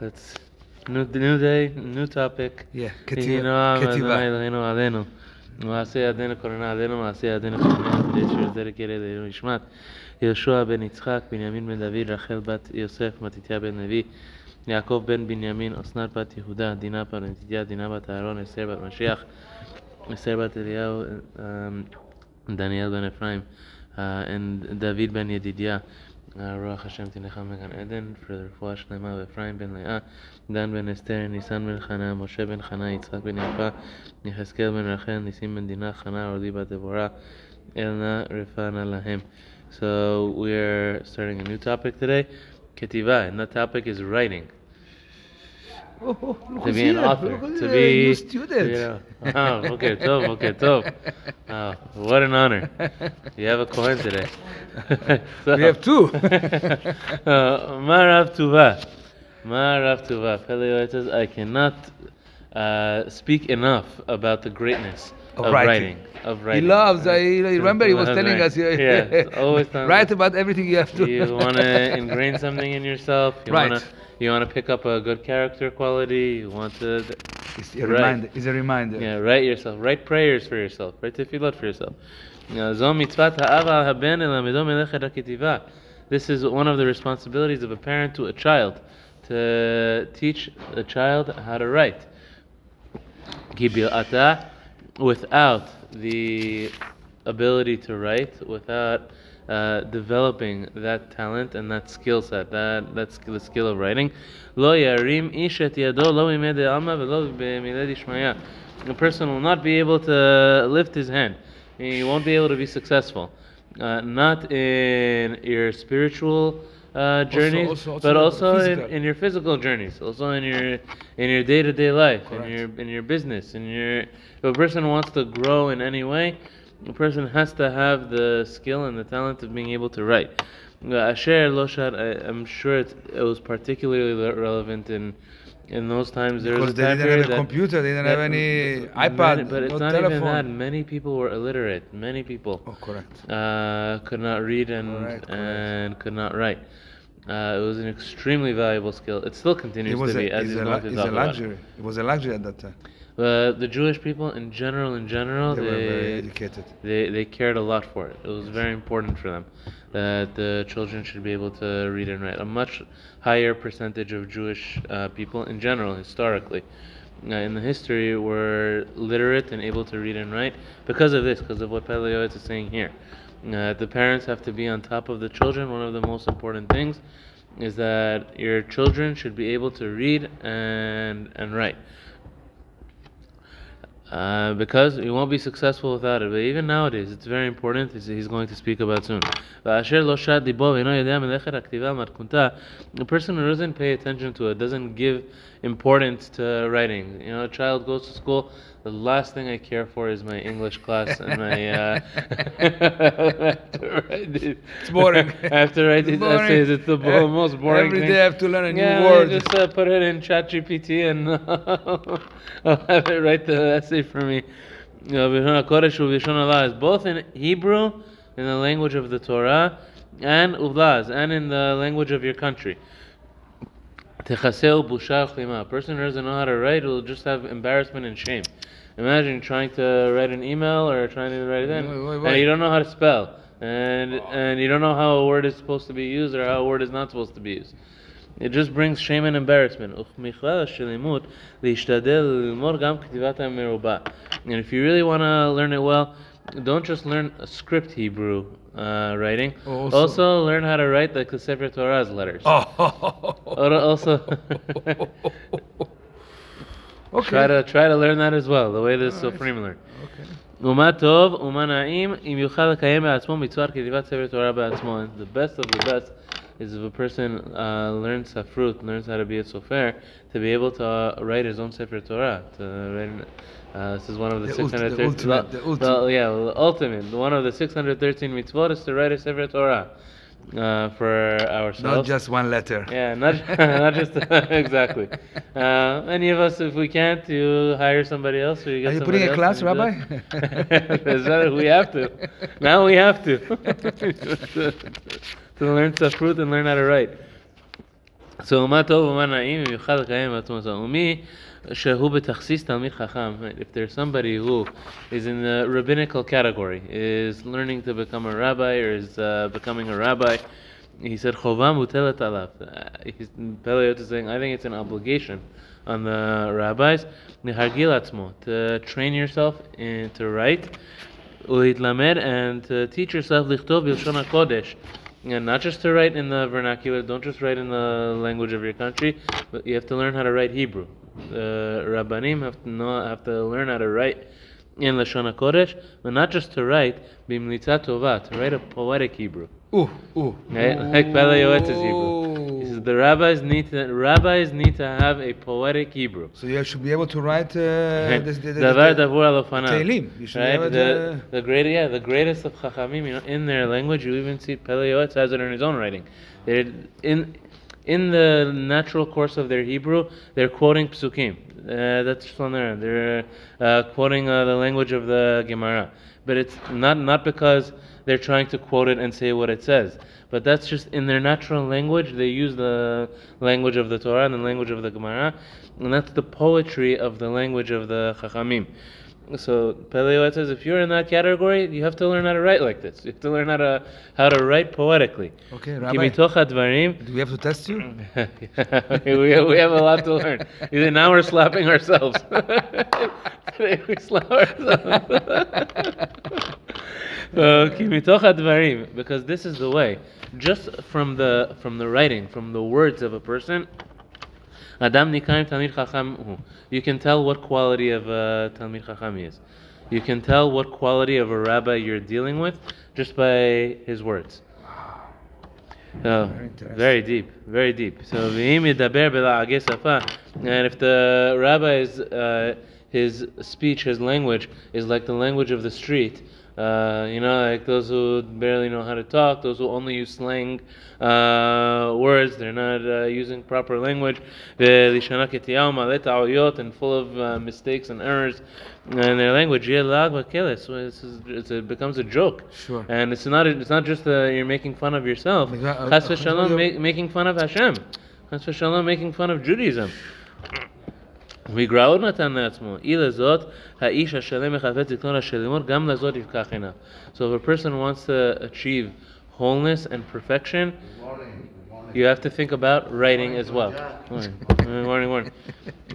Let's new new day, new topic. Yeah, יהי כתיבה. נועם כתיבה. אדוני אלוהינו עלינו. ומעשה ידינו קורנה עלינו, מעשה ידינו קורנה כדי שיותר כלא לעילוי נשמת. יהושע בן יצחק, בנימין בן דוד, רחל בת יוסף, מתתיה בן לוי, יעקב בן בנימין, אסנת בת יהודה, דינה בת מתתיה, דינה בת אהרון, אסתר בת משיח, אסתר בת אליהו, um, דניאל בן אפרים, uh, and דוד בן ידידיה. Ruach Hashem Tinecham Megan Eden Ephraim ben Dan ben Esther, Nisan ben Chana, Moshe ben Chana, ben Yafa, ben Rachel, Nisim ben Dinah, Chana, Devorah, Elna Lahem. So we're starting a new topic today, Ketiva, and that topic is writing. Oh, To be an author, Look to be new student. You know, oh, okay, tov, okay, tov. Oh, what an honor. You have a Kohen today. So- We have two. uh, Ma Rav Tuva. Ma Rav Tuva. Pele says, I cannot uh, speak enough about the greatness Of of, writing. writing. Of He writing. loves. I I remember he was Right. telling us. Yeah, it's always write about everything you have to. You want to ingrain something in yourself. You Right. Want to, you want to pick up a good character quality. You want to. It's a reminder. It's a reminder. Yeah, write yourself. Write prayers for yourself. Write tefillot for yourself. This is one of the responsibilities of a parent to a child, to teach a child how to write. Without the ability to write, without uh, developing that talent and that skill set, that that skill, the skill of writing. A person will not be able to lift his hand. He won't be able to be successful. Uh, not in your spiritual uh, journeys, also, also, also but also in, in, your physical journeys, also in your in your day to day life, Correct. in your in your business, in your if a person wants to grow in any way, a person has to have the skill and the talent of being able to write. Uh, Asher Loshad, I, I'm sure it, it was particularly relevant in in those times. There Because was a they didn't have a that- computer, they didn't have any many- iPad, but it's no not even telephone. that. Many people were illiterate. Many people Oh, correct. uh, could not read and Correct, correct. and could not write. Uh, it was an extremely valuable skill. It still continues It to a, be, as it's a, going it's talk a luxury. It was a luxury at that time. The Jewish people, in general, in general, They were very they, educated. they they cared a lot for it. It was very important for them that the children should be able to read and write. A much higher percentage of Jewish uh, people, in general, historically, uh, in the history, were literate and able to read and write because of this, because of what Pele Yoetz is saying here. Uh, the parents have to be on top of the children. One of the most important things is that your children should be able to read and and write. Uh, because you won't be successful without it. But even nowadays, it's very important. He's going to speak about soon. The person who doesn't pay attention to it doesn't give importance to writing. You know, a child goes to school the last thing I care for is my English class and my. Uh, it's boring. I have to write these Boring. essays. It's the bo- most boring Every thing. day I have to learn a new yeah, word. just uh, put it in ChatGPT and I'll have it write the essay for me. You know, Bishon HaKodesh u'Bishon both in Hebrew, in the language of the Torah, and Uvlaz, and in the language of your country. Techasel busha chlima. A person who doesn't know how to write will just have embarrassment and shame. Imagine trying to write an email or trying to write it in, wait, wait, wait. and you don't know how to spell, and oh. and you don't know how a word is supposed to be used or how a word is not supposed to be used. It just brings shame and embarrassment. And if you really want to learn it well, don't just learn a script Hebrew uh, writing. Also- Also, learn how to write like the Sefer Torah's letters. Oh. Or also, okay. try to try to learn that as well, the way the Alright. Sofrim learn. Okay. ומה טוב ומה נעים אם יוכל לקיים בעצמו מצוות כתיבת ספר תורה בעצמו. And the best of the best is if a person uh, learns safrut, learns how to be a sofer, to be able to uh, write his own sefer Torah. To write, uh, this is one of the, The ult- the 613. ultimate, the well, yeah, well, the ultimate. One of the 613 mitzvot is to write a sefer Torah uh, for ourselves. Not just one letter. Yeah, not not just exactly. Uh, any of us, if we can't, you hire somebody else, or you get Are you putting a class, and you do Rabbi? it. Is that- we have to. Now we have to to learn the and learn how to write. So if there's somebody who is in the rabbinical category, is learning to become a rabbi or is uh, becoming a rabbi, he said "Chovam מוטלת עליו. Uh, Pele Yoetz is saying, I think it's an obligation on the rabbis, להרגיל עצמו, to train yourself in, to write, ולהתלמד and to teach yourself לכתוב בלשון kodesh." And not just to write in the vernacular, don't just write in the language of your country, but you have to learn how to write Hebrew. The Rabbanim have to know, have to learn how to write in Lashon HaKodesh, but not just to write, b'mlitzat tova, to write a poetic Hebrew. Ooh, ooh. Right? Like Pele Yoetz's Hebrew. Says the rabbis need to, rabbis need to have a poetic Hebrew. So you should be able to write uh, Right. this, this, this, Davar davur al You should be Right? able The, to- the great, yeah, the greatest of chachamim, you know, in their language, you even see Pele has it in his own writing. They're in in the natural course of their Hebrew, they're quoting psukim. Uh, that's from there. They're uh, quoting uh, the language of the Gemara, but it's not not because they're trying to quote it and say what it says. But that's just in their natural language. They use the language of the Torah and the language of the Gemara, and that's the poetry of the language of the Chachamim. So Pele Yoetz says, if you're in that category, you have to learn how to write like this. You have to learn how to how to write poetically. Okay, Rabbi. Do we have to test you? we, we have a lot to learn. Either now we're slapping ourselves. Today we slap ourselves. because this is the way. Just from the from the writing, from the words of a person, Adam Nikaim Talmid Chacham. You can tell what quality of uh, a Talmid Chacham he is. You can tell what quality of a rabbi you're dealing with just by his words. Uh, very, very deep, very deep. So and if the rabbi's uh, his speech, his language is like the language of the street, uh, you know, like those who barely know how to talk, those who only use slang uh, words, they're not uh, using proper language, and full of uh, mistakes and errors in their language. So it's, it's, it becomes a joke. Sure. And it's not, it's not just that you're making fun of yourself. Exactly. making fun of Hashem. Making fun of Judaism. ויגרע עוד נתן לעצמו, אי לזאת, האיש השלם מחפץ לקנות השלמות, גם לזאת יפקח עיניו. So if a person wants to achieve wholeness and perfection, you have to think about writing as well. Morning, morning, morning. morning.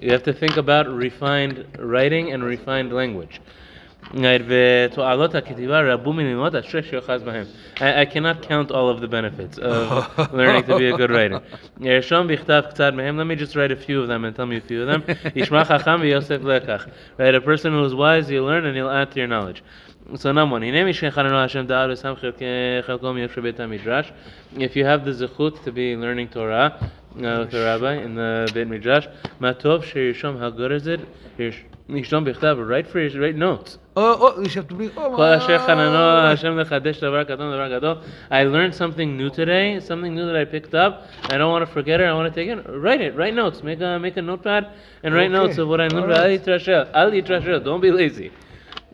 You have to think about refined writing and refined language. I, cannot count all of the benefits of learning to be a good writer. Let me just write a few of them and tell me a few of them. Right, a person who is wise, you learn and you'll add to your knowledge. So Namon, Hine Mishkechananu Hashem Da'ar V'Sam Chelkom Yoshe Beit If you have the zechut to be learning Torah uh, with the rabbi in the Beit Midrash, Matov Shirishom, how good is it? Yishom bichtav. write for write notes. Oh, oh, you have to bring. Oh. I learned something new today, something new that I picked up. I don't want to forget it. I want to take it. Write it. Write notes. Make a make a notepad and write okay. notes of what I learned. Right. Don't be lazy.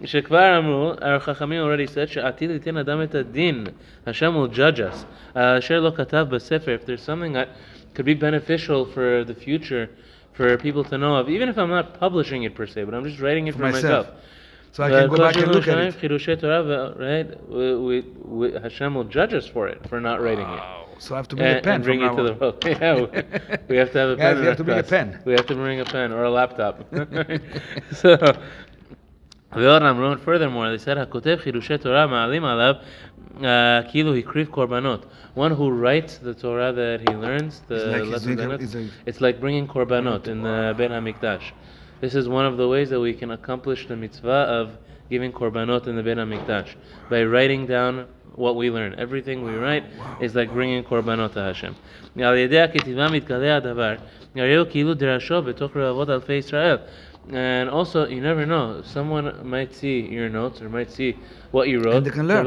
Shekvar Amru, our Chachamim already said, She'atil itin adam et adin. Hashem will judge us. Asher lo katav b'sefer. If there's something that could be beneficial for the future, for people to know of, even if I'm not publishing it per se, but I'm just writing it for, for myself. myself. So I can go back and look at it. Right? We, we, we, Hashem will judge us for it, for not writing wow. it. So I have to bring a pen. And bring it to the world. yeah, we, have to have a pen. Yeah, we have to bring class. a pen. We have to bring a pen or a laptop. so, Furthermore, they said Hakotev Chirushet Torah Ma'alim Alav uh, Kilu Hikrif Korbanot. One who writes the Torah that he learns, the it's like, bringing, it's, like it's like bringing Korbanot in uh, the Beit Hamikdash. This is one of the ways that we can accomplish the mitzvah of giving Korbanot in the Beit Hamikdash by writing down what we learn. Everything we write is like bringing Korbanot to Hashem. על ידי הכתיבה מתגלה הדבר, יראו כאילו דרשו בתוך רבבות אלפי Israel." And also, you never know. Someone might see your notes or might see what you wrote, And they can learn.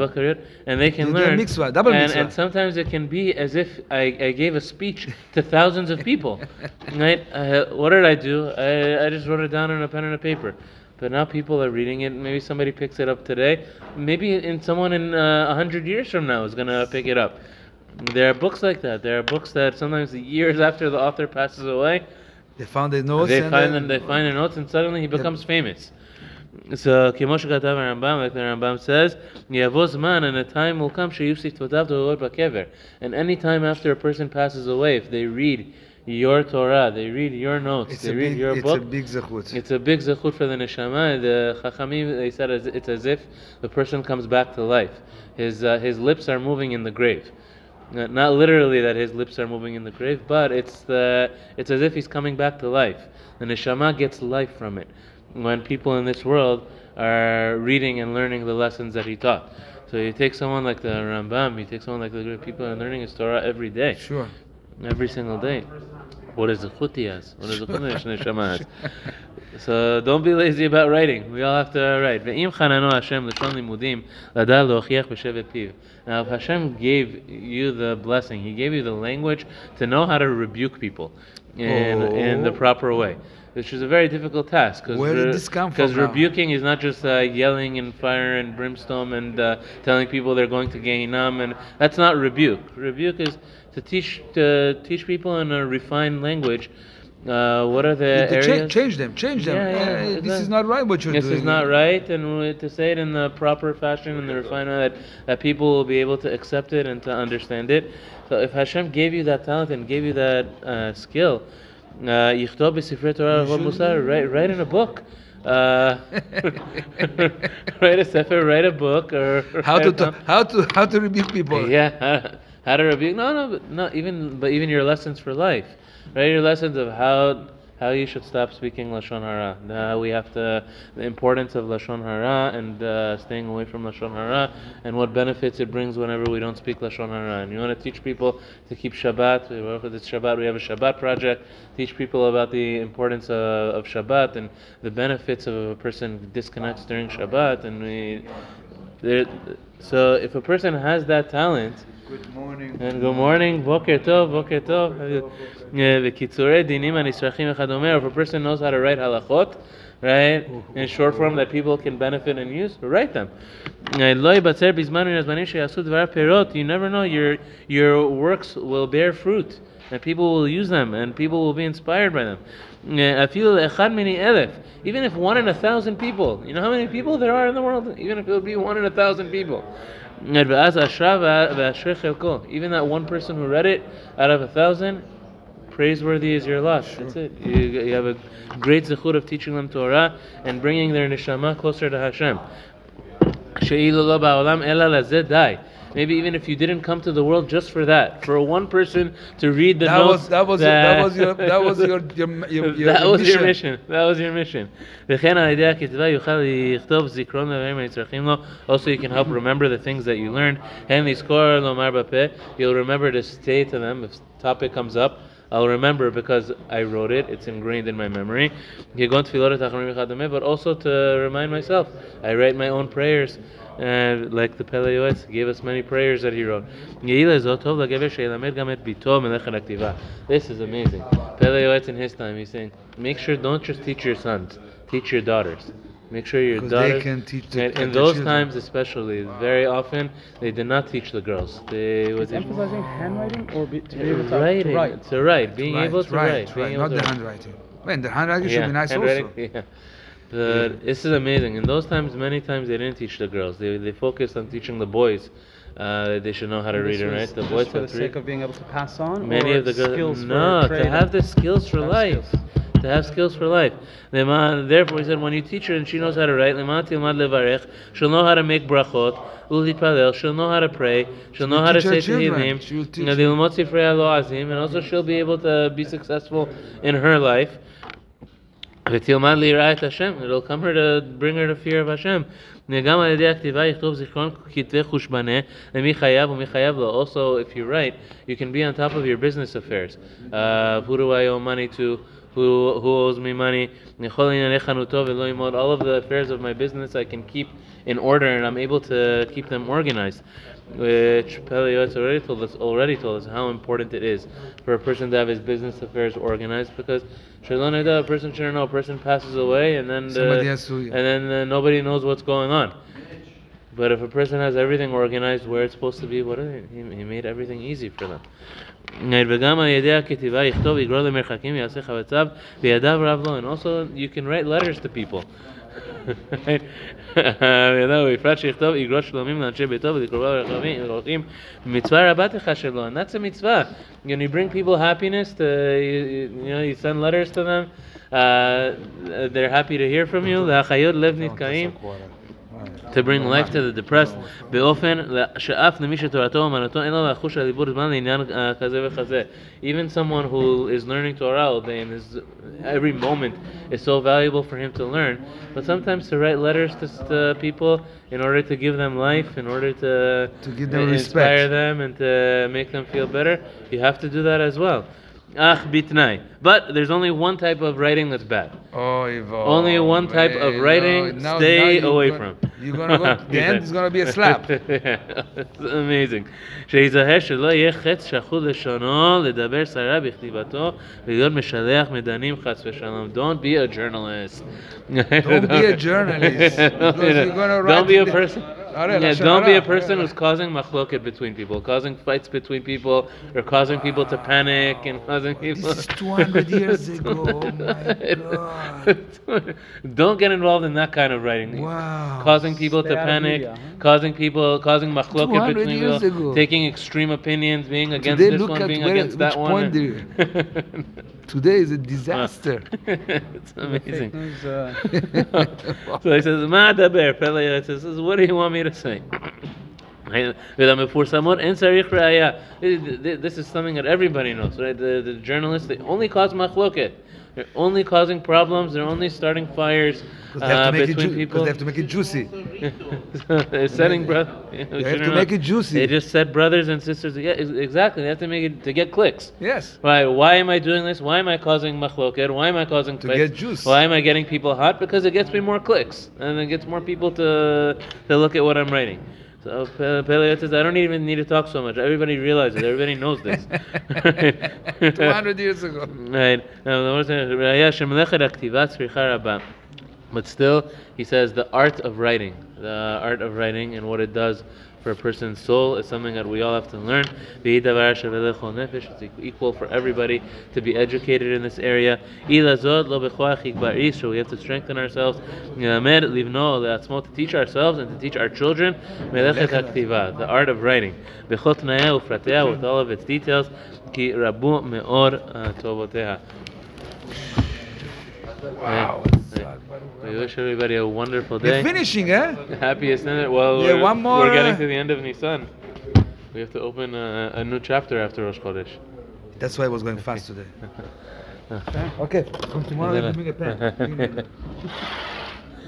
And they can They learn. mitzvah, double and, mitzvah. and sometimes it can be as if I, I gave a speech to thousands of people. right? Uh, what did I do? I, I just wrote it down on a pen and a paper. But now people are reading it. Maybe somebody picks it up today. Maybe in someone in uh, a hundred years from now is gonna pick it up. There are books like that. There are books that sometimes years after the author passes away, They found the notes they and find then- them, they find the notes, and suddenly he becomes famous. So, כמו שכתב הרמב"ם, like the Rambam says, יבוא זמן and a time will come שיוסיף תודותיו להורות בקבר. And any time after a person passes away, if they read your Torah, they read your notes, It's they a read big, your it's book, a big zechut. it's a big zechut for the neshama. The chachamim they said as- it's as if the person comes back to life. His uh, his lips are moving in the grave. Not literally that his lips are moving in the grave, but it's the it's as if he's coming back to life. And the neshama gets life from it when people in this world are reading and learning the lessons that he taught. So you take someone like the Rambam, you take someone like the great people are learning his Torah every day Sure. every single day what is the chuti? What is the chumash neshama has? So don't be lazy about writing. We all have to write. Ve'im Hashem l'shon limudim l'adal lochiach b'shevet piv. Now, if Hashem gave you the blessing, He gave you the language to know how to rebuke people in, oh. in the proper way which is a very difficult task. Cause rebuking is not just uh, yelling and fire and brimstone and uh, telling people they're going to Gehinnom, and that's not rebuke. Rebuke is to teach to teach people in a refined language. Uh, what are the to areas? Cha- change them, change them. Yeah, yeah, uh, this is not right. What you're this doing. This is not right, and to say it in the proper fashion and the refinement that, that people will be able to accept it and to understand it. So if Hashem gave you that talent and gave you that uh, skill, uh, write write in a book. Uh, write a sefer, write a book, or how to how to how to rebuke people. Yeah how, to rebuke? No, no, but not even, but even your lessons for life, right? Your lessons of how how you should stop speaking lashon hara. How we have to the importance of lashon hara and uh, staying away from lashon hara, and what benefits it brings whenever we don't speak lashon hara. And you want to teach people to keep Shabbat. We work with Shabbat. We have a Shabbat project. Teach people about the importance of, of Shabbat and the benefits of a person disconnects during Shabbat. And we, there, so if a person has that talent, good morning. And good morning, boker tov, boker tov. V'kitzurei dinim anishrachim echadomer. If a person knows how to write halachot, right? In short form that people can benefit and use, write them. You never know your your works will bear fruit, and people will use them, and people will be inspired by them. Even if one in a thousand people, you know how many people there are in the world? Even if it would be one in a thousand people. Even that one person who read it out of a thousand Praiseworthy is your lush. That's it. You, you have a great zechut of teaching them Torah and bringing their neshama closer to Hashem. Maybe even if you didn't come to the world just for that, for one person to read the that notes. Was, that was that, was your that was your, your, your, your that was mission. your mission. That was your mission. Also, you can help remember the things that you learned. You'll remember to say to them if topic comes up. I'll remember because I wrote it. It's ingrained in my memory. But also to remind myself, I write my own prayers, uh, like the Pele Yoetz gave us many prayers that he wrote. This is amazing. Pele Yoetz in his time, he's saying, make sure don't just teach your sons, teach your daughters. Make sure your Because they can teach the- and in the those children. times, especially, very often they did not teach the girls. They was It's emphasizing handwriting or be, to be able to, to writing, write. to write, being Right, able to right, write, being right, able not to the write. handwriting. Man, the handwriting should be nice handwriting, also. Yeah. But this is amazing. In those times, many times they didn't teach the girls. They, they focused on teaching the boys. Uh, they should know how to read and write. The just boys for the have read. sake of being able to pass on. Many or of the girls, skills no, for to have the skills for life. skills To have skills for life. Lema- Therefore, he said, when you teach her and she knows how to write, "Lema tilmad levarech," she'll know how to make brachot. Ulitpalel, she'll know how to pray. She'll know how to teach say her children. tehillim. She'll teach Dilmot sifrei haloazim, and also she'll be able to be successful in her life. ותלמד ליראה את השם, it'll come her to bring her to fear of Hashem. גם על ידי הכתיבה יכתוב זיכרון כתבי חושבנה למי חייב ומי חייב לו. Also, if you write, you can be on top of your business affairs. Uh, who do I owe money to? who, who owes me money. All of the affairs of my business I can keep in order and I'm able to keep them organized. Which Pele Yoetz already told us already told us how important it is for a person to have his business affairs organized because a person shouldn't know a person passes away and then uh, the, and then the, nobody knows what's going on. But if a person has everything organized where it's supposed to be, what he, he made everything easy for them. וגם על ידי הכתיבה יכתוב יגרור למרחקים ויעשה חבציו וידיו רב לו. And also you can write letters to people. וידע ובפרט שיכתוב יגרות שלומים לאנשי ביתו ולקרוביו ולרחוקים מצווה רבה תכשלו. And that's a mitzvah. When you bring people happiness, to, you, you know, you send letters to them, uh, they're happy to hear from you. להחיות לב נתקעים. to bring life to the depressed באופן שאף למי שתורתו אומנותו אין לו לחוש על דיבור זמן לעניין אה, כזה וכזה. Even someone who is learning Torah all day and is, every moment is so valuable for him to learn, but sometimes to write letters to, to people in order to give them life, in order to, To give them inspire respect. them and to make them feel better, you have to do that as well. Ach bitnai. But there's only one type of writing that's bad. Oy vey. Only one type of Hey, writing, no, now- stay now you're away gonna- from. You're gonna go. The end is gonna be a slap. it's amazing. שיזהה שלא יהיה חץ שחוט לשונו לדבר סרה בכתיבתו ולהיות משלח מדנים חס ושלום. Don't be a journalist. Don't be a journalist, because you're gonna write Don't be a in the- person. Arel, Yeah, don't be a person who's causing machloket between people, causing fights between people, or causing people to panic and causing people. This is 200 years ago. Oh my God. Don't get involved in that kind of writing. Wow. Causing people Stay to panic, media, huh? causing people, causing machloket between people, ago. taking extreme opinions, being against Today, this one, being where- against that one. today is a disaster. it's amazing. Uh, so he says, Ma'adaber, Pele says, what do you want me to say? This is something that everybody knows, right? The, the journalists, they only cause machloket. They're only causing problems. They're only starting fires uh, between ju- people. They have to make it juicy. They're setting brother. They have to make it juicy. They just said brothers and sisters. Yeah, exactly. They have to make it to get clicks. Yes. Why? Why am I doing this? Why am I causing machloket? Why am I causing to get juice? Why am I getting people hot? Because it gets me more clicks and it gets more people to to look at what I'm writing. So Pele says, I don't even need to talk so much. Everybody realizes. Everybody knows this. 200 years ago. Right. But still, he says the art of writing, the art of writing and what it does for a person's soul is something that we all have to learn. והיא דבר שווה לכל נפש. It's equal for everybody to be educated in this area. אי לזאת לא בכוח יגבר איש, so we have to strengthen ourselves. ללמד, לבנו, לעצמו, to teach ourselves and to teach our children מלאכת הכתיבה, the art of writing. בכל תנאיה ופרטיה, with all of its details, כי רבו מאוד uh, טובותיה. Wow. We wish everybody a wonderful We're day. finishing, eh? Happiest end. Well, Yeah, we're, one more, We're getting to the end of Nisan. We have to open a, a new chapter after Rosh Chodesh. That's why I was going fast today. Okay. From tomorrow, you bring a pen. Bring me a pen.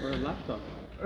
or a laptop.